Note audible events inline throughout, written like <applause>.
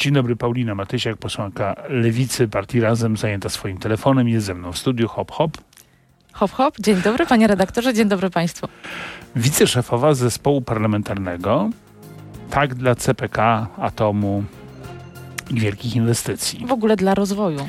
Dzień dobry, Paulina Matysiak, posłanka Lewicy, partii Razem, zajęta swoim telefonem, jest ze mną w studiu, hop, hop. Hop, hop. Dzień dobry, panie redaktorze, dzień dobry państwu. Wiceszefowa zespołu parlamentarnego, tak dla CPK, Atomu i wielkich inwestycji. W ogóle dla rozwoju.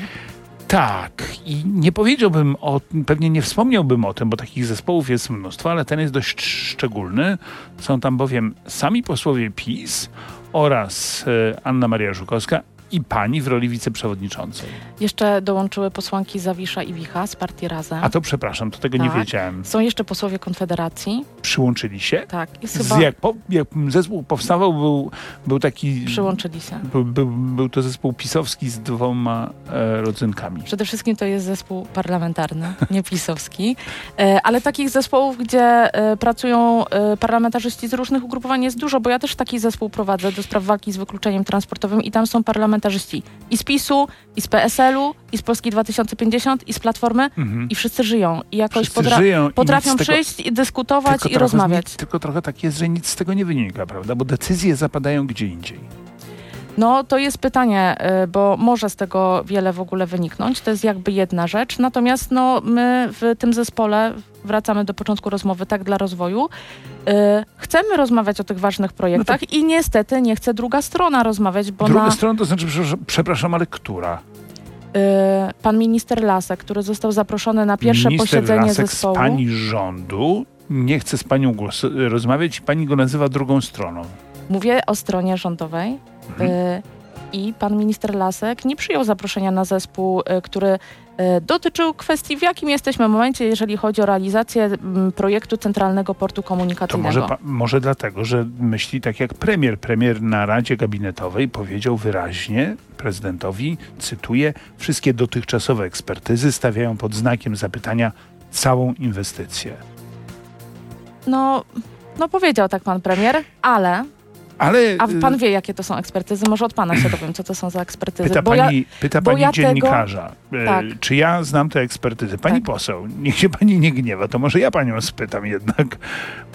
Tak, i nie powiedziałbym o, pewnie nie wspomniałbym o tym, bo takich zespołów jest mnóstwo, ale ten jest dość szczególny. Są tam bowiem sami posłowie PiS oraz e, Anna Maria Żukowska i pani w roli wiceprzewodniczącej. Jeszcze dołączyły posłanki Zawisza i Wicha z partii Razem. A to przepraszam, to tego nie Tak. wiedziałem. Są jeszcze posłowie Konfederacji. Przyłączyli się? Tak, jest Z, chyba... jak, po, jak zespół powstawał, był, był taki. Przyłączyli się. Był, był, był to zespół pisowski z dwoma e, rodzynkami. Przede wszystkim to jest zespół parlamentarny, nie pisowski. E, ale takich zespołów, gdzie e, pracują e, parlamentarzyści z różnych ugrupowań jest dużo, bo ja też taki zespół prowadzę do spraw walki z wykluczeniem transportowym i tam są parlamentarzyści i z PiSu, i z PSL-u, i z Polski 2050, i z Platformy Mhm. i wszyscy żyją. I jakoś podra- żyją i potrafią nic z tego- przyjść i dyskutować i rozmawiać. Tylko trochę tak jest, że nic z tego nie wynika, prawda? Bo decyzje zapadają gdzie indziej. No to jest pytanie, y, bo może z tego wiele w ogóle wyniknąć. To jest jakby jedna rzecz. Natomiast no, my w tym zespole, wracamy do początku rozmowy, tak dla rozwoju, y, chcemy rozmawiać o tych ważnych projektach i niestety nie chce druga strona rozmawiać, bo Druga na, strona to znaczy, przepraszam, ale która? y, pan minister Lasek, który został zaproszony na pierwsze Minister posiedzenie Lasek zespołu. z pani rządu nie chce z panią rozmawiać i pani go nazywa drugą stroną. Mówię o stronie rządowej. Mhm. Y, I pan minister Lasek nie przyjął zaproszenia na zespół, y, który y, dotyczył kwestii, w jakim jesteśmy momencie, jeżeli chodzi o realizację mm, projektu Centralnego Portu To Komunikacyjnego. może, pa, może dlatego, że myśli tak jak premier. Premier na Radzie Gabinetowej powiedział wyraźnie prezydentowi, cytuję, wszystkie dotychczasowe ekspertyzy stawiają pod znakiem zapytania całą inwestycję. No, no powiedział tak pan premier, ale, Ale a y, pan wie, jakie to są ekspertyzy? Może od pana się dowiem, co to są za ekspertyzy. pyta bo ja, pani, pyta bo pani ja tego- dziennikarza, y, Tak. czy ja znam te ekspertyzy. Pani Tak. poseł, niech się pani nie gniewa, to może ja panią spytam jednak,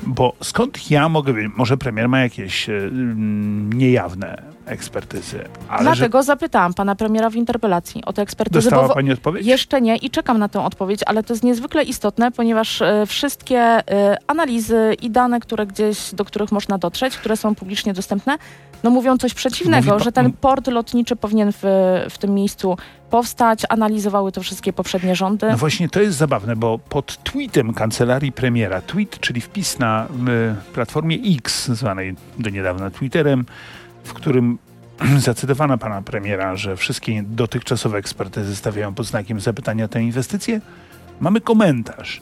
bo skąd ja mogę wiedzieć, może premier ma jakieś y, mm, niejawne ekspertyzy, ale że dlatego zapytałam pana premiera w interpelacji o te ekspertyzy, dostała pani odpowiedź? Jeszcze nie i czekam na tę odpowiedź, ale to jest niezwykle istotne, ponieważ e, wszystkie e, analizy i dane, które gdzieś, do których można dotrzeć, które są publicznie dostępne, no mówią coś przeciwnego, Mówi że ten port lotniczy powinien w, w tym miejscu powstać. Analizowały to wszystkie poprzednie rządy. No właśnie to jest zabawne, bo pod tweetem kancelarii premiera, tweet, czyli wpis na y, platformie X, zwanej do niedawna Twitterem, w którym <clears throat> zacytowano pana premiera, że wszystkie dotychczasowe ekspertyzy stawiają pod znakiem zapytania tę inwestycję, mamy komentarz.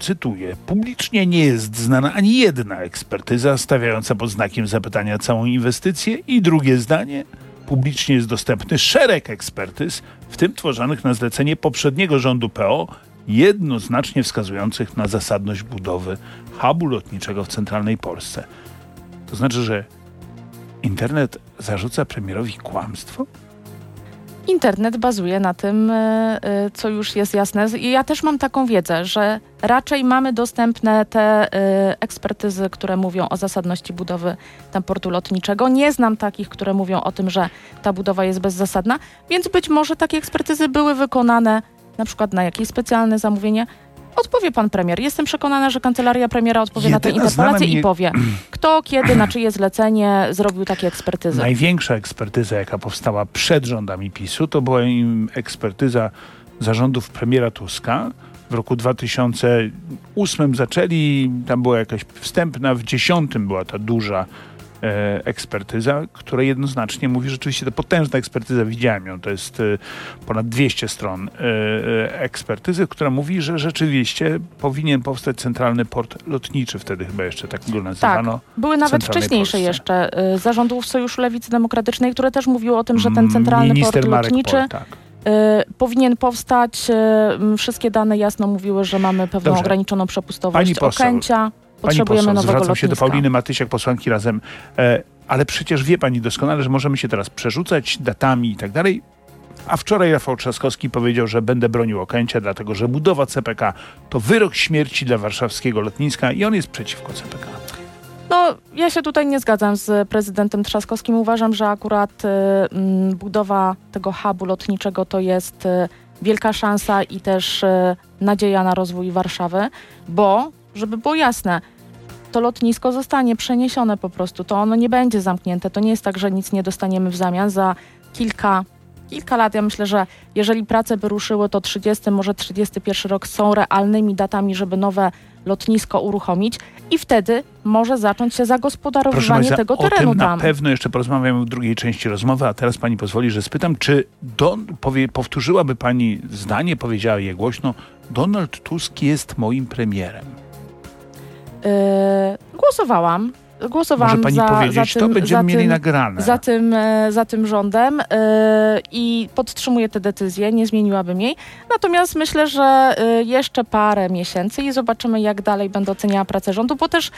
Cytuję: Publicznie nie jest znana ani jedna ekspertyza stawiająca pod znakiem zapytania całą inwestycję. I drugie zdanie: publicznie jest dostępny szereg ekspertyz, w tym tworzonych na zlecenie poprzedniego rządu PO, jednoznacznie wskazujących na zasadność budowy hubu lotniczego w centralnej Polsce. To znaczy, że internet zarzuca premierowi kłamstwo? Internet bazuje na tym, e, e, co już jest jasne. Ja też mam taką wiedzę, że raczej mamy dostępne te e, ekspertyzy, które mówią o zasadności budowy tam portu lotniczego. Nie znam takich, które mówią o tym, że ta budowa jest bezzasadna, więc być może takie ekspertyzy były wykonane na przykład na jakieś specjalne zamówienie. Odpowie pan premier. Jestem przekonana, że kancelaria premiera odpowie na tę Jedyna interpelację i powie, <clears throat> kto, kiedy, na czyje zlecenie zrobił takie ekspertyzy. Największa ekspertyza, jaka powstała przed rządami PiSu, to była im ekspertyza zarządów premiera Tuska. W roku 2008 zaczęli, tam była jakaś wstępna, w 10 była ta duża ekspertyza, która jednoznacznie mówi, rzeczywiście to potężna ekspertyza, widziałem ją, to jest e, ponad 200 stron e, e, ekspertyzy, która mówi, że rzeczywiście powinien powstać centralny port lotniczy, wtedy chyba jeszcze tak go nazywano. Były nawet wcześniejsze Polsce. jeszcze zarządów Sojuszu Lewicy Demokratycznej, które też mówiły o tym, że ten centralny Minister port Marek lotniczy Pol, tak. y, powinien powstać. Y, wszystkie dane jasno mówiły, że mamy pewną Dobrze. ograniczoną przepustowość Pani poseł, Okęcia. Pani poseł, zwracam się do. Pauliny Matysiak, posłanki razem. E, ale przecież wie pani doskonale, że możemy się teraz przerzucać datami i tak dalej. A wczoraj Rafał Trzaskowski powiedział, że będę bronił Okęcia, dlatego że budowa CPK to wyrok śmierci dla warszawskiego lotniska i on jest przeciwko CPK. No, ja się tutaj nie zgadzam z prezydentem Trzaskowskim. Uważam, że akurat y, budowa tego hubu lotniczego to jest y, wielka szansa i też y, nadzieja na rozwój Warszawy, bo, żeby było jasne, to lotnisko zostanie przeniesione po prostu, to ono nie będzie zamknięte. To nie jest tak, że nic nie dostaniemy w zamian za kilka kilka lat. Ja myślę, że jeżeli prace by ruszyły, to 30, może 31 rok są realnymi datami, żeby nowe lotnisko uruchomić i wtedy może zacząć się zagospodarowywanie tego terenu o tym tam. Na pewno jeszcze porozmawiamy w drugiej części rozmowy, a teraz pani pozwoli, że spytam, czy Don, powie, powtórzyłaby pani zdanie, powiedziała je głośno, Donald Tusk jest moim premierem. Yy, głosowałam głosowałam Może pani za, powiedzieć, za tym, to będziemy za mieli tym, nagrane. Za tym, e, za tym rządem e, i podtrzymuję tę decyzję, nie zmieniłabym jej. Natomiast myślę, że e, jeszcze parę miesięcy i zobaczymy, jak dalej będę oceniała pracę rządu, bo też,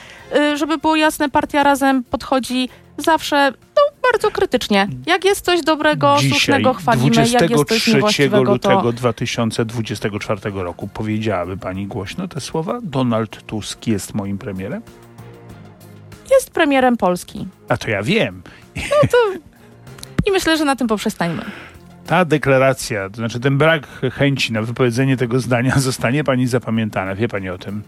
żeby było jasne, partia razem podchodzi zawsze no, bardzo krytycznie. Jak jest coś dobrego, Dzisiaj, słusznego chwalimy, jak jest coś lutego to... 2024 roku powiedziałaby pani głośno te słowa? Donald Tusk jest moim premierem? jest premierem Polski. A to ja wiem. No to... I myślę, że na tym poprzestańmy. Ta deklaracja, to znaczy ten brak chęci na wypowiedzenie tego zdania <laughs> zostanie pani zapamiętana. Wie pani o tym?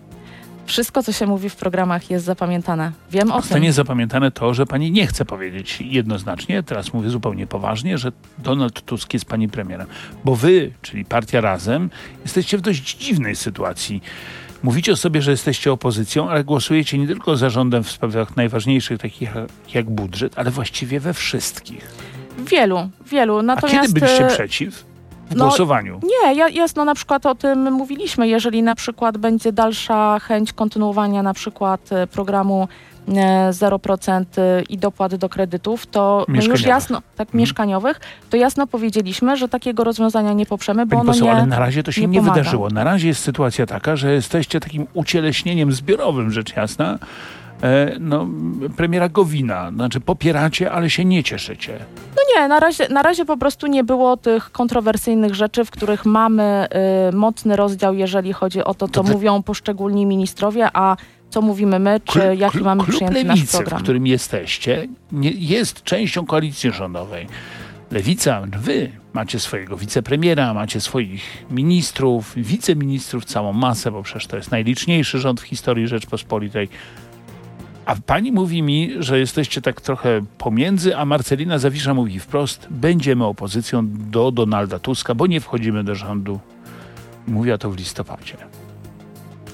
Wszystko, co się mówi w programach jest zapamiętane. Wiem o tym. zapamiętane to, że pani nie chce powiedzieć jednoznacznie, teraz mówię zupełnie poważnie, że Donald Tusk jest pani premierem. Bo wy, czyli partia Razem, jesteście w dość dziwnej sytuacji Mówicie o sobie, że jesteście opozycją, ale głosujecie nie tylko za rządem w sprawach najważniejszych, takich jak budżet, ale właściwie we wszystkich. Wielu, wielu. Natomiast... A kiedy byliście e, przeciw? W no, głosowaniu. Nie, jasno na przykład o tym mówiliśmy. Jeżeli na przykład będzie dalsza chęć kontynuowania na przykład e, programu 0% e, i dopłat do kredytów, to my już jasno, tak hmm. mieszkaniowych, to jasno powiedzieliśmy, że takiego rozwiązania nie poprzemy, bo Pani ono poseł, nie, ale na razie to się nie, nie wydarzyło. Na razie jest sytuacja taka, że jesteście takim ucieleśnieniem zbiorowym, rzecz jasna, e, no, premiera Gowina. Znaczy popieracie, ale się nie cieszycie. No nie, na razie, na razie po prostu nie było tych kontrowersyjnych rzeczy, w których mamy y, mocny rozdział, jeżeli chodzi o to, co to te... mówią poszczególni ministrowie, a co mówimy my, czy Kl jaki mamy klub przyjęty Lewicy, nasz program. w którym jesteście, nie, jest częścią koalicji rządowej. Lewica, wy macie swojego wicepremiera, macie swoich ministrów, wiceministrów, całą masę, bo przecież to jest najliczniejszy rząd w historii Rzeczpospolitej. A pani mówi mi, że jesteście tak trochę pomiędzy, a Marcelina Zawisza mówi wprost, będziemy opozycją do Donalda Tuska, bo nie wchodzimy do rządu. Mówiła to w listopadzie.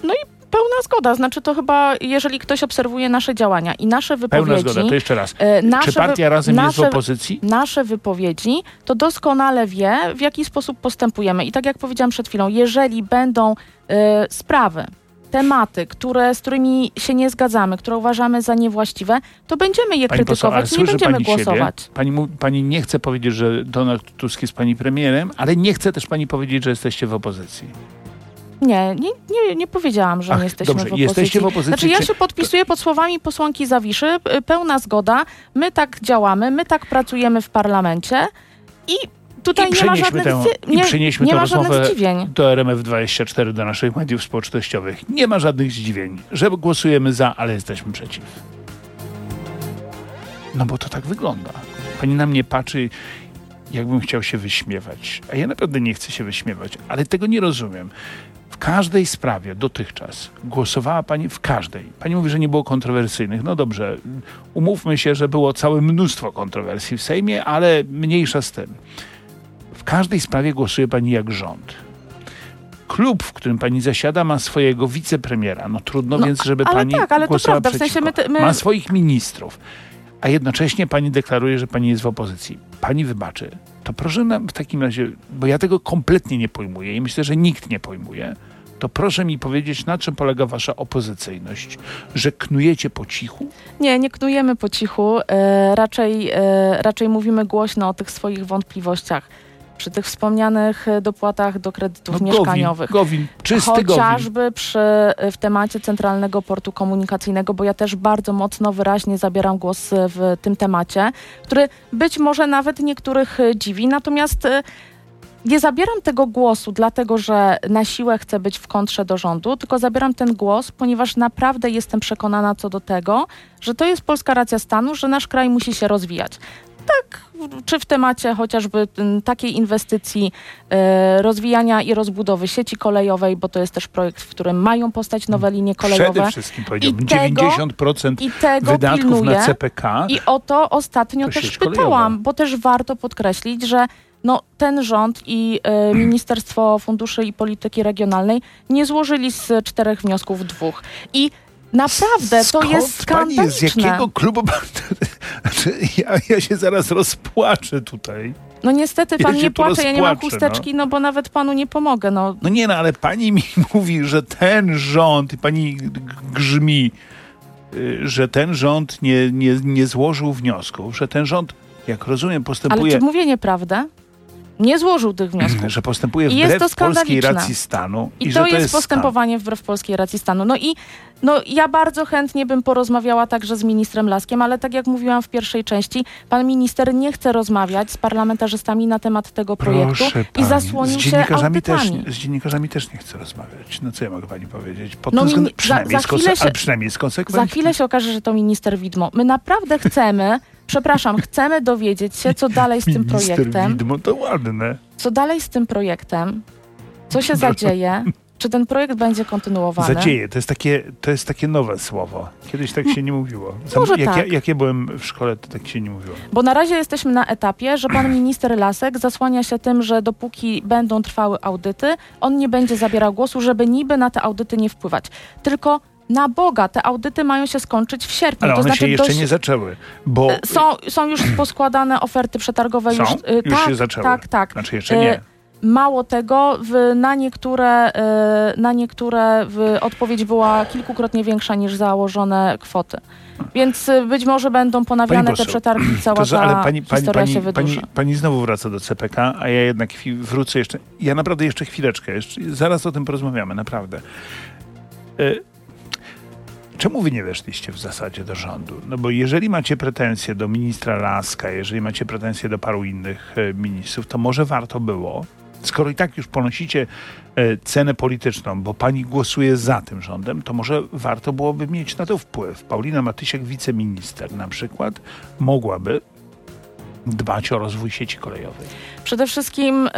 No i pełna zgoda. Znaczy to chyba, jeżeli ktoś obserwuje nasze działania i nasze wypowiedzi... Pełna zgoda, to jeszcze raz. E, nasze, Czy partia razem nasze, jest w opozycji? Nasze wypowiedzi, to doskonale wie, w jaki sposób postępujemy. I tak jak powiedziałam przed chwilą, jeżeli będą e, sprawy, tematy, które, z którymi się nie zgadzamy, które uważamy za niewłaściwe, to będziemy je pani krytykować poseł, nie będziemy głosować. Pani, pani nie chce powiedzieć, że Donald Tusk jest pani premierem, ale nie chce też pani powiedzieć, że jesteście w opozycji. Nie, nie, nie, nie powiedziałam, że Ach, nie jesteśmy dobrze, w opozycji. Jesteście w opozycji. Znaczy ja się podpisuję pod słowami posłanki Zawiszy, pełna zgoda, my tak działamy, my tak pracujemy w parlamencie i tutaj I nie ma żadnych, tę, nie, I przenieśmy nie tę ma rozmowę zdziwień. do RMF24, do naszych mediów społecznościowych. Nie ma żadnych zdziwień, że głosujemy za, ale jesteśmy przeciw. No bo to tak wygląda. Pani na mnie patrzy, jakbym chciał się wyśmiewać. A ja naprawdę nie chcę się wyśmiewać, ale tego nie rozumiem. W każdej sprawie dotychczas głosowała pani w każdej. Pani mówi, że nie było kontrowersyjnych. No dobrze, umówmy się, że było całe mnóstwo kontrowersji w Sejmie, ale mniejsza z tym. W każdej sprawie głosuje pani jak rząd. Klub, w którym pani zasiada, ma swojego wicepremiera. No trudno no, więc, żeby ale pani tak, ale głosowała to prawda. W sensie my, my... Ma swoich ministrów. A jednocześnie pani deklaruje, że pani jest w opozycji. Pani wybaczy. To proszę nam w takim razie, bo ja tego kompletnie nie pojmuję i myślę, że nikt nie pojmuje to proszę mi powiedzieć, na czym polega wasza opozycyjność? Że knujecie po cichu? Nie, nie knujemy po cichu. E, raczej, e, raczej mówimy głośno o tych swoich wątpliwościach przy tych wspomnianych e, dopłatach do kredytów no, mieszkaniowych. Gowin, czysty Chociażby Gowin. Przy, e, w temacie Centralnego Portu Komunikacyjnego, bo ja też bardzo mocno, wyraźnie zabieram głos w tym temacie, który być może nawet niektórych dziwi, natomiast nie zabieram tego głosu, dlatego że na siłę chcę być w kontrze do rządu, tylko zabieram ten głos, ponieważ naprawdę jestem przekonana co do tego, że to jest polska racja stanu, że nasz kraj musi się rozwijać tak, czy w temacie chociażby takiej inwestycji e, rozwijania i rozbudowy sieci kolejowej, bo to jest też projekt, w którym mają postać nowe linie kolejowe. Przede wszystkim powiedziałbym, I tego, 90% i tego wydatków pilnuję. na CPK. I o to ostatnio to też pytałam, kolejowa. bo też warto podkreślić, że no, ten rząd i y, Ministerstwo Funduszy i Polityki Regionalnej nie złożyli z czterech wniosków dwóch. I Naprawdę, Skąd to jest skandaliczne. Pani z jakiego klubu? <laughs> Ja, ja się zaraz rozpłaczę tutaj. No niestety pan ja nie płacze, ja nie mam chusteczki, no. no. bo nawet panu nie pomogę. No. no nie no, ale pani mi <laughs> mówi, że ten rząd, pani grzmi, y, że ten rząd nie, nie, nie złożył wniosków, że ten rząd, jak rozumiem, postępuje... Ale czy mówię nieprawdę? Nie złożył tych wniosków. <clears throat> Że postępuje wbrew polskiej racji stanu. I, i to, to, jest, jest postępowanie stan. wbrew polskiej racji stanu. No i no, ja bardzo chętnie bym porozmawiała także z ministrem Laskiem, ale tak jak mówiłam w pierwszej części, pan minister nie chce rozmawiać z parlamentarzystami na temat tego projektu Proszę i zasłonił się audytami. Też, z dziennikarzami też nie chce rozmawiać. No co ja mogę pani powiedzieć? Pod no, względem, przynajmniej, za, za chwilę się, przynajmniej z Za chwilę się okaże, że to minister widmo. My naprawdę chcemy Przepraszam, chcemy dowiedzieć się, co dalej z tym projektem. Widmo, to ładne. Co dalej z tym projektem? Co się zadzieje? Czy ten projekt będzie kontynuowany? Zadzieje, to jest takie, to jest takie nowe słowo. Kiedyś tak się nie mówiło. Może jak, tak. ja, jak ja byłem w szkole, to tak się nie mówiło. Bo na razie jesteśmy na etapie, że pan minister Lasek zasłania się tym, że dopóki będą trwały audyty, on nie będzie zabierał głosu, żeby niby na te audyty nie wpływać. Tylko na Boga, te audyty mają się skończyć w sierpniu. Ale one to znaczy się jeszcze dość... nie zaczęły, bo... E, są, są już <clears throat> poskładane oferty przetargowe. Są? Już, y, już tak, się zaczęły? Tak, tak. Znaczy jeszcze nie. Y, mało tego, w, na niektóre, y, na niektóre odpowiedź była kilkukrotnie większa niż założone kwoty. Więc być może będą ponawiane te przetargi cała to, ta pani, pani, historia pani, się wydłuży. Pani, pani znowu wraca do CPK, a ja jednak wrócę jeszcze. Ja naprawdę jeszcze chwileczkę, jeszcze, zaraz o tym porozmawiamy, naprawdę. Czemu wy nie weszliście w zasadzie do rządu? No bo jeżeli macie pretensje do ministra Laska, jeżeli macie pretensje do paru innych e, ministrów, to może warto było, skoro i tak już ponosicie e, cenę polityczną, bo pani głosuje za tym rządem, to może warto byłoby mieć na to wpływ. Paulina Matysiak, wiceminister na przykład, mogłaby dbać o rozwój sieci kolejowej. Przede wszystkim y,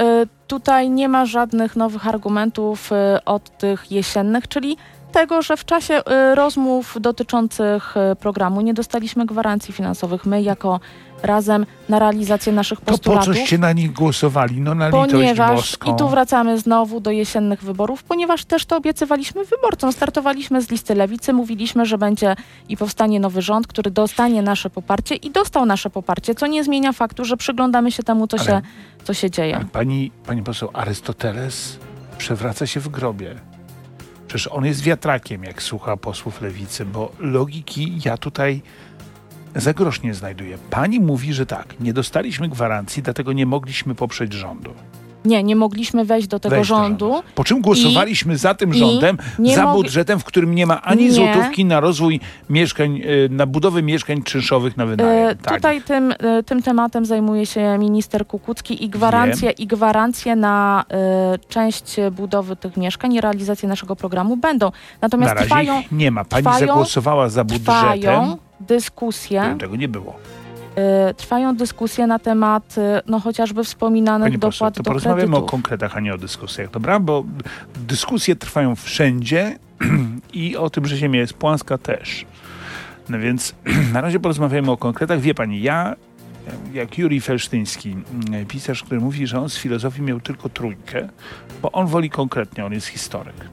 tutaj nie ma żadnych nowych argumentów od tych jesiennych, czyli tego, że w czasie y, rozmów dotyczących y, programu nie dostaliśmy gwarancji finansowych. My jako razem na realizację naszych postulatów. To po coście na nich głosowali? No na ponieważ, boską. I tu wracamy znowu do jesiennych wyborów, ponieważ też to obiecywaliśmy wyborcom. Startowaliśmy z listy lewicy, mówiliśmy, że będzie i powstanie nowy rząd, który dostanie nasze poparcie i dostał nasze poparcie, co nie zmienia faktu, że przyglądamy się temu, co, ale, się, co się dzieje. Pani, pani poseł, Arystoteles przewraca się w grobie. Przecież on jest wiatrakiem, jak słucha posłów lewicy, bo logiki ja tutaj za grosz nie znajduję. Pani mówi, że tak, nie dostaliśmy gwarancji, dlatego nie mogliśmy poprzeć rządu. Nie, nie mogliśmy wejść do tego wejść rządu. Do. Po czym głosowaliśmy I, za tym rządem, za budżetem, w którym nie ma ani nie. złotówki na rozwój mieszkań, e, na budowę mieszkań czynszowych na wynajem. E, tak. Tutaj tym, e, tym tematem zajmuje się minister Kukucki i gwarancje, i gwarancje na e, część budowy tych mieszkań i realizację naszego programu będą. Natomiast na razie trwają, nie ma. Pani trwają, zagłosowała za budżetem. Trwają dyskusje. Tego nie było. Y, trwają dyskusje na temat y, no, chociażby wspominanych Pani dopłat poseł, to do porozmawiamy kredytów. o konkretach, a nie o dyskusjach, dobra? Bo dyskusje trwają wszędzie <clears throat> i o tym, że Ziemia jest płaska też. No więc <clears throat> na razie porozmawiamy o konkretach. Wie Pani, ja jak Juri Felsztyński, mm, pisarz, który mówi, że on z filozofii miał tylko trójkę, bo on woli konkretnie, on jest historyk.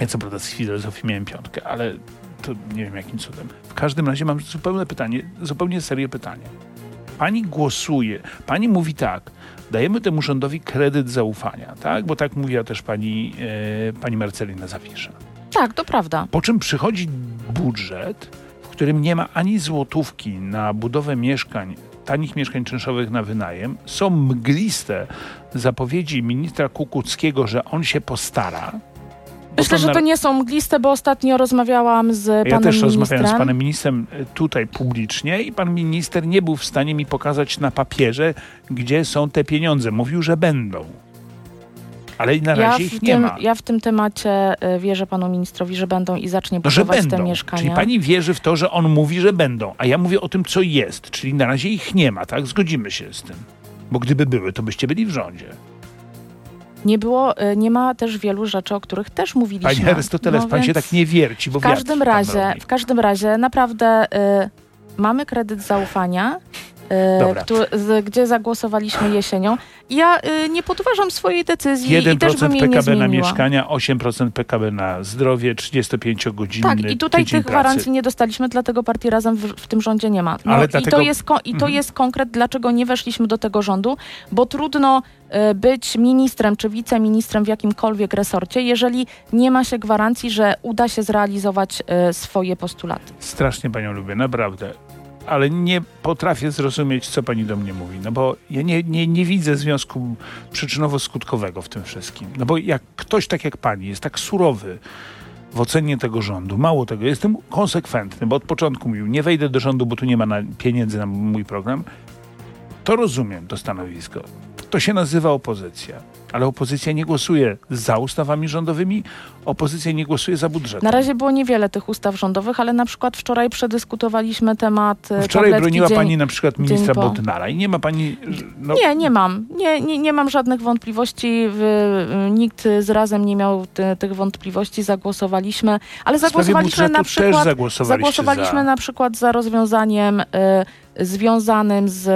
Ja co prawda z filozofii miałem piątkę, ale to nie wiem jakim cudem. W każdym razie mam zupełne pytanie, zupełnie serio pytanie. Pani głosuje, pani mówi tak, dajemy temu rządowi kredyt zaufania, tak? Bo tak mówiła też pani, e, pani Marcelina Zawisza. Tak, to prawda. Po czym przychodzi budżet, w którym nie ma ani złotówki na budowę mieszkań, tanich mieszkań czynszowych na wynajem. Są mgliste zapowiedzi ministra Kukuckiego, że on się postara, Myślę, że to nie są mgliste, bo ostatnio rozmawiałam z panem Ja też ministrem. rozmawiałem z panem ministrem e, tutaj publicznie i pan minister nie był w stanie mi pokazać na papierze, gdzie są te pieniądze. Mówił, że będą. Ale na Ja razie w, ich nie tym, ma. ja w tym temacie y, wierzę panu ministrowi, że będą i zacznie No, budować te będą. mieszkania. Czyli pani wierzy w to, że on mówi, że będą, a ja mówię o tym, co jest. Czyli na razie ich nie ma, tak? Zgodzimy się z tym. Bo gdyby były, to byście byli w rządzie. Nie było, y, nie ma też wielu rzeczy, o których też mówiliśmy. Panie Arystoteles, No pan się tak nie wierci, bo w każdym razie, w każdym razie naprawdę y, mamy kredyt zaufania. Y, Dobra. któ- z, gdzie zagłosowaliśmy jesienią. I Ja y, nie podważam swojej decyzji i też bym 1% jej PKB na mieszkania, 8% PKB na zdrowie, 35-godzinny Tak, i tutaj tych pracy. gwarancji nie dostaliśmy, dlatego partii Razem w, w tym rządzie nie ma. No, Ale i, dlatego- to jest, ko- I to Mhm. jest konkret, dlaczego nie weszliśmy do tego rządu, bo trudno y, być ministrem czy wiceministrem w jakimkolwiek resorcie, jeżeli nie ma się gwarancji, że uda się zrealizować y, swoje postulaty. Strasznie panią lubię, naprawdę. Ale nie potrafię zrozumieć, co pani do mnie mówi. No bo ja nie, nie, nie widzę związku przyczynowo-skutkowego w tym wszystkim. No bo jak ktoś tak jak pani jest tak surowy w ocenie tego rządu, mało tego, jestem konsekwentny, bo od początku mówił, nie wejdę do rządu, bo tu nie ma na, pieniędzy na mój program, to rozumiem to stanowisko. To się nazywa opozycja. Ale opozycja nie głosuje za ustawami rządowymi, opozycja nie głosuje za budżetem. Na razie było niewiele tych ustaw rządowych, ale na przykład wczoraj przedyskutowaliśmy temat y, Wczoraj broniła dzień... pani na przykład ministra po. I nie ma pani... No, Nie, nie mam. Nie, nie, nie mam żadnych wątpliwości. Y, nikt z razem nie miał ty, tych wątpliwości. Zagłosowaliśmy, ale zagłosowaliśmy na przykład. Zagłosowaliśmy za. na przykład za rozwiązaniem y, związanym z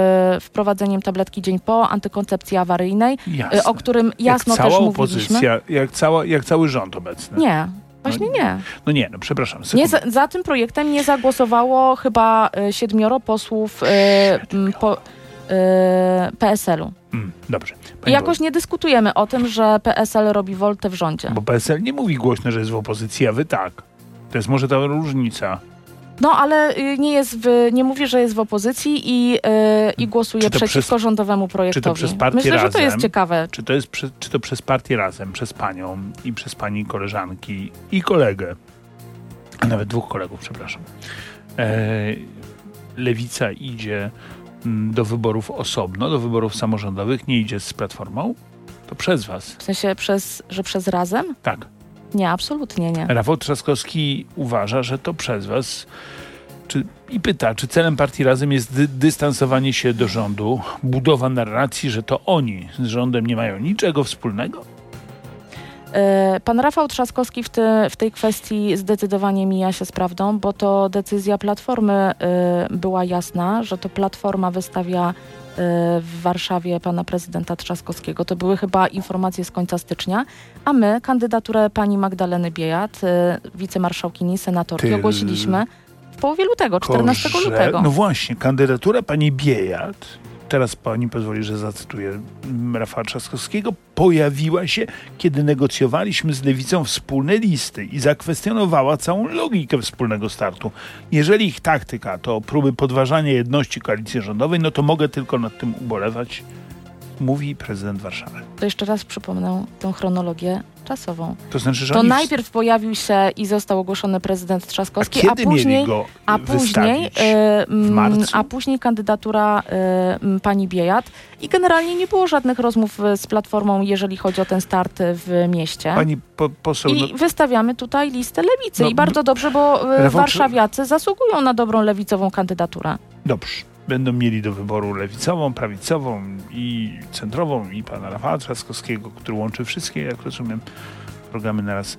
wprowadzeniem tabletki dzień po, antykoncepcji awaryjnej, Jasne. o którym jasno jak cała też opozycja, jak, cała, jak cały rząd obecny. Nie, właśnie nie. No nie, no przepraszam. nie za, za tym projektem nie zagłosowało chyba y, siedmioro posłów y, po, y, PSL-u. Mm, dobrze. I Pani jakoś nie dyskutujemy o tym, że PSL robi woltę w rządzie. Bo PSL nie mówi głośno, że jest w opozycji, a wy tak. To jest może ta różnica. No ale y, nie jest w, nie mówi, że jest w opozycji i, y, i głosuje Czy to przeciwko przez- rządowemu projektowi. przez partię Myślę, że to Razem? jest ciekawe. Czy to jest prze, czy to przez partię razem, przez panią i przez pani koleżanki i kolegę, a nawet dwóch kolegów, przepraszam. E, lewica idzie mm, do wyborów osobno, do wyborów samorządowych, nie idzie z platformą? To przez was. W sensie, przez, że przez razem? Tak. Nie, absolutnie nie. Rafał Trzaskowski uważa, że to przez was. Czy, I pyta, czy celem partii Razem jest dy, dystansowanie się do rządu, budowa narracji, że to oni z rządem nie mają niczego wspólnego? E, Pan Rafał Trzaskowski w, te, w tej kwestii zdecydowanie mija się z prawdą, bo to decyzja Platformy e, była jasna, że to Platforma wystawia w Warszawie pana prezydenta Trzaskowskiego. To były chyba informacje z końca stycznia, a my kandydaturę pani Magdaleny Biejat, e, wicemarszałkini, senatorki, Ty- ogłosiliśmy w połowie lutego, 14 Tylko, że- lutego. No właśnie, kandydatura pani Biejat, teraz pani pozwoli, że zacytuję Rafała Trzaskowskiego, pojawiła się, kiedy negocjowaliśmy z Lewicą wspólne listy i zakwestionowała całą logikę wspólnego startu. Jeżeli ich taktyka to próby podważania jedności koalicji rządowej, no to mogę tylko nad tym ubolewać, mówi prezydent Warszawy. To jeszcze raz przypomnę tę chronologię czasową. To znaczy, że To oni w- najpierw pojawił się i został ogłoszony prezydent a Trzaskowski, a, kiedy później mieli go A później, wystawić? e, mm, marcu? a później kandydatura m, pani Biejat i generalnie nie było żadnych rozmów z Platformą, jeżeli chodzi o ten start w mieście. Pani po, poseł, no, I wystawiamy tutaj listę lewicy. No, I bardzo dobrze, bo Rafał, warszawiacy zasługują na dobrą lewicową kandydaturę. Dobrze. Będą mieli do wyboru lewicową, prawicową i centrową i pana Rafała Trzaskowskiego, który łączy wszystkie, jak rozumiem, programy naraz.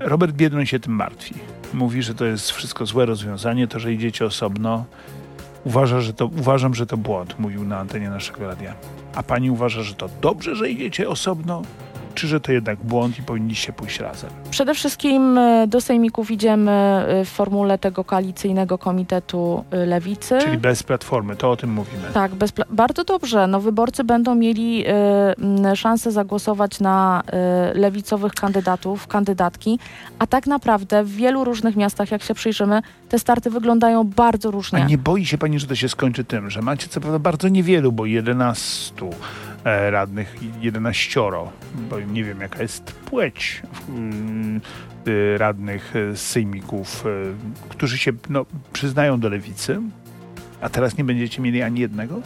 Robert Biedroń się tym martwi. Mówi, że to jest wszystko złe rozwiązanie, to, że idziecie osobno. Uważa, że to, uważam, że to błąd, mówił na antenie naszego radia. A pani uważa, że to dobrze, że idziecie osobno? Czy że to jednak błąd i powinniście pójść razem? Przede wszystkim e, do sejmików idziemy e, w formule tego koalicyjnego komitetu e, lewicy. Czyli bez platformy, to o tym mówimy. Tak, bardzo dobrze. No, wyborcy będą mieli y, szansę zagłosować na y, lewicowych kandydatów, kandydatki, a tak naprawdę w wielu różnych miastach, jak się przyjrzymy, te starty wyglądają bardzo A różnie. nie boi się pani, że to się skończy tym, że macie co prawda bardzo niewielu, bo 11 e, radnych, 11, bo nie wiem jaka jest płeć mm, y, radnych z sejmików, którzy się no, przyznają do lewicy, a teraz nie będziecie mieli ani jednego?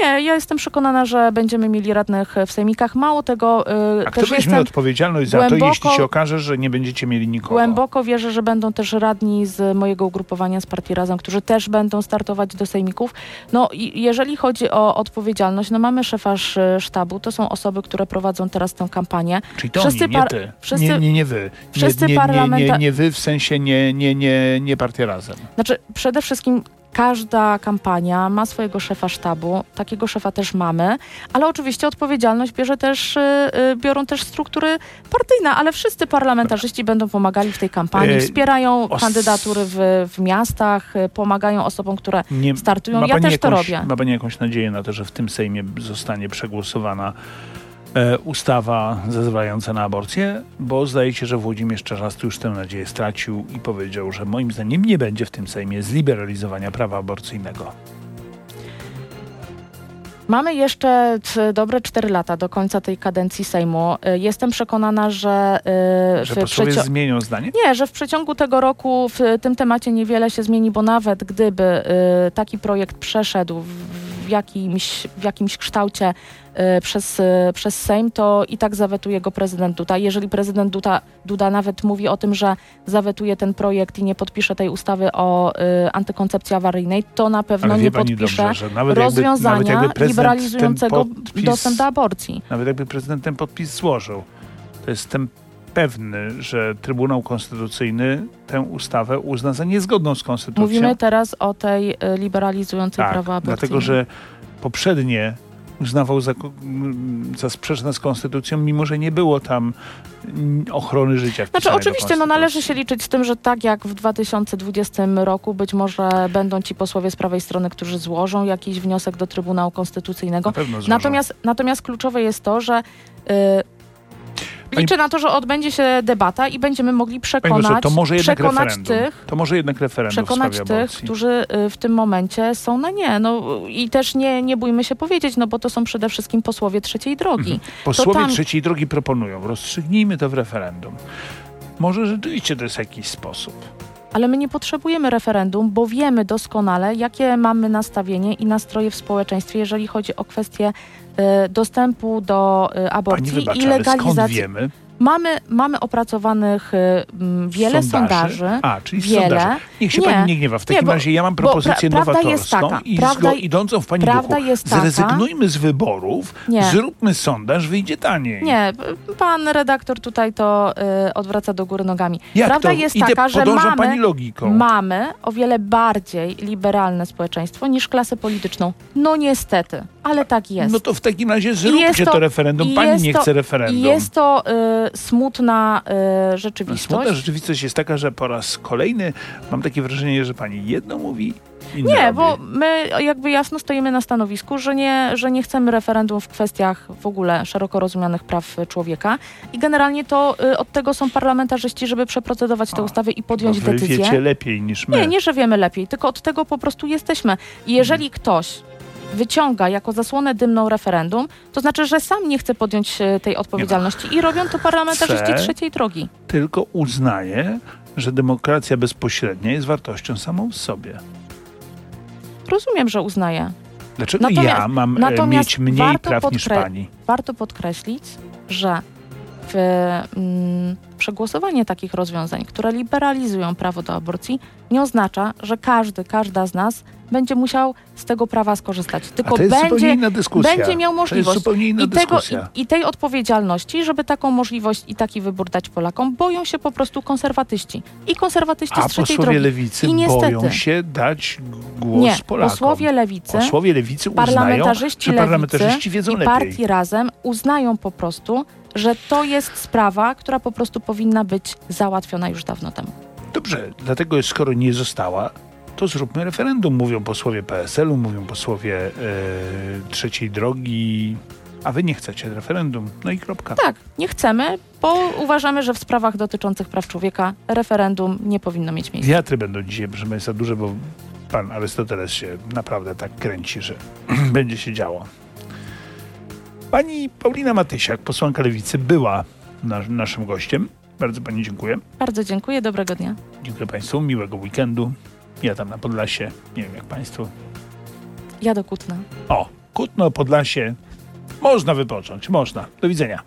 Nie, ja jestem przekonana, że będziemy mieli radnych w sejmikach. Mało tego, yy, A kto weźmie odpowiedzialność za głęboko, to, jeśli się okaże, że nie będziecie mieli nikogo? Głęboko wierzę, że będą też radni z mojego ugrupowania z Partii Razem, którzy też będą startować do sejmików. No i jeżeli chodzi o odpowiedzialność, no mamy szefa sztabu, to są osoby, które prowadzą teraz tę kampanię. Czyli to wszyscy oni, nie ty. Wszyscy, nie, nie, nie wy. Wszyscy nie, nie, nie, nie, nie wy, w sensie nie, nie, nie, nie Partia Razem. Znaczy przede wszystkim Każda kampania ma swojego szefa sztabu, takiego szefa też mamy, ale oczywiście odpowiedzialność bierze też, y, y, biorą też struktury partyjne, ale wszyscy parlamentarzyści będą pomagali w tej kampanii, e, wspierają kandydatury w, w miastach, y, pomagają osobom, które Nie, startują. Ja też jakąś, to robię. Ma Pani jakąś nadzieję na to, że w tym Sejmie zostanie przegłosowana e, ustawa zezwalająca na aborcję, bo zdaje się, że Włodzimierz Czarzasty już tę nadzieję stracił i powiedział, że moim zdaniem nie będzie w tym Sejmie zliberalizowania prawa aborcyjnego. Mamy jeszcze dobre 4 lata do końca tej kadencji Sejmu. E, jestem przekonana, że. Yy, że posłowie zmienią zdanie? Nie, że w przeciągu tego roku w tym temacie niewiele się zmieni, bo nawet gdyby yy, taki projekt przeszedł w, w, jakimś, w jakimś kształcie Y, przez, y, przez Sejm, to i tak zawetuje go prezydent Duda. Jeżeli prezydent Duda, Duda nawet mówi o tym, że zawetuje ten projekt i nie podpisze tej ustawy o y, antykoncepcji awaryjnej, to na pewno nie podpisze dobrze, rozwiązania jakby, jakby liberalizującego podpis, dostęp do aborcji. Nawet jakby prezydent ten podpis złożył, to jestem pewny, że Trybunał Konstytucyjny tę ustawę uzna za niezgodną z konstytucją. Mówimy teraz o tej y, liberalizującej tak, prawa aborcji. dlatego, że poprzednie uznawał za, za sprzeczne z konstytucją, mimo że nie było tam ochrony życia. Znaczy oczywiście no, należy się liczyć z tym, że tak jak w 2020 roku być może będą ci posłowie z prawej strony, którzy złożą jakiś wniosek do Trybunału Konstytucyjnego. Na natomiast, natomiast kluczowe jest to, że y, Liczę na to, że odbędzie się debata i będziemy mogli przekonać, to może jednak przekonać referendum. tych, to może jednak referendum przekonać tych, którzy y, w tym momencie są na nie. No, I też nie, nie bójmy się powiedzieć, no bo to są przede wszystkim posłowie trzeciej drogi. Mhm. Posłowie tam... trzeciej drogi proponują, rozstrzygnijmy to w referendum. Może rzeczywiście to jest jakiś sposób ale my nie potrzebujemy referendum, bo wiemy doskonale, jakie mamy nastawienie i nastroje w społeczeństwie, jeżeli chodzi o kwestie dostępu do y, aborcji wybacz, i legalizacji. Ale skąd wiemy? Mamy, mamy opracowanych y, wiele sondaży. sondaży. A, czyli wiele. sondaże. Niech się nie, pani nie gniewa. W takim nie, razie ja mam propozycję pra, nowatorską taka, i prawda, idącą w pani prawda duchu. Jest taka, Zrezygnujmy z wyborów, nie. zróbmy sondaż, wyjdzie taniej. Nie, pan redaktor tutaj to y, odwraca do góry nogami. Jak prawda to? jest Idę, taka, że mamy, pani logiką. mamy o wiele bardziej liberalne społeczeństwo niż klasę polityczną. No niestety, ale tak jest. No to w takim razie zróbcie to, to, referendum. Pani nie chce referendum. Jest to y, smutna y, rzeczywistość. Smutna rzeczywistość jest taka, że po raz kolejny mam takie wrażenie, że pani jedno mówi, nie, robi. bo my jakby jasno stoimy na stanowisku, że nie, że nie chcemy referendum w kwestiach w ogóle szeroko rozumianych praw człowieka i generalnie to y, od tego są parlamentarzyści, żeby przeprocedować te ustawy i podjąć no decyzję. wiecie lepiej niż my. Nie, nie, że wiemy lepiej, tylko od tego po prostu jesteśmy. I jeżeli hmm. ktoś wyciąga jako zasłonę dymną referendum, to znaczy, że sam nie chce podjąć e, tej odpowiedzialności i robią to parlamentarzyści trzeciej drogi. Tylko uznaje, że demokracja bezpośrednia jest wartością samą w sobie. Rozumiem, że uznaje. Dlaczego natomiast, ja mam e, mieć mniej praw niż pani? Warto podkreślić, że w, mm, przegłosowanie takich rozwiązań, które liberalizują prawo do aborcji, nie oznacza, że każdy, każda z nas będzie musiał z tego prawa skorzystać. Tylko będzie, będzie miał możliwość. I, tego, i, I, tej odpowiedzialności, żeby taką możliwość i taki wybór dać Polakom, boją się po prostu konserwatyści. I konserwatyści A z trzeciej posłowie drogi. lewicy I niestety, boją się dać głos nie, Polakom. Posłowie lewicy, posłowie lewicy uznają, parlamentarzyści że parlamentarzyści wiedzą i lepiej. partii Razem uznają po prostu, że to jest sprawa, która po prostu powinna być załatwiona już dawno temu. Dobrze, dlatego skoro nie została, to zróbmy referendum, mówią posłowie PSL-u, mówią posłowie yy, trzeciej drogi, a wy nie chcecie referendum. No i kropka. Tak, nie chcemy, bo uważamy, że w sprawach dotyczących praw człowieka referendum nie powinno mieć miejsca. Wiatry będą dzisiaj, proszę Państwa, duże, bo pan Arystoteles się naprawdę tak kręci, że <clears throat> będzie się działo. Pani Paulina Matysiak, posłanka Lewicy, była naszym gościem. Bardzo Pani dziękuję. Bardzo dziękuję, dobrego dnia. Dziękuję Państwu, miłego weekendu. Ja tam na Podlasie, nie wiem jak Państwo. Ja do Kutna. O, Kutno, Podlasie. Można wypocząć, można. Do widzenia.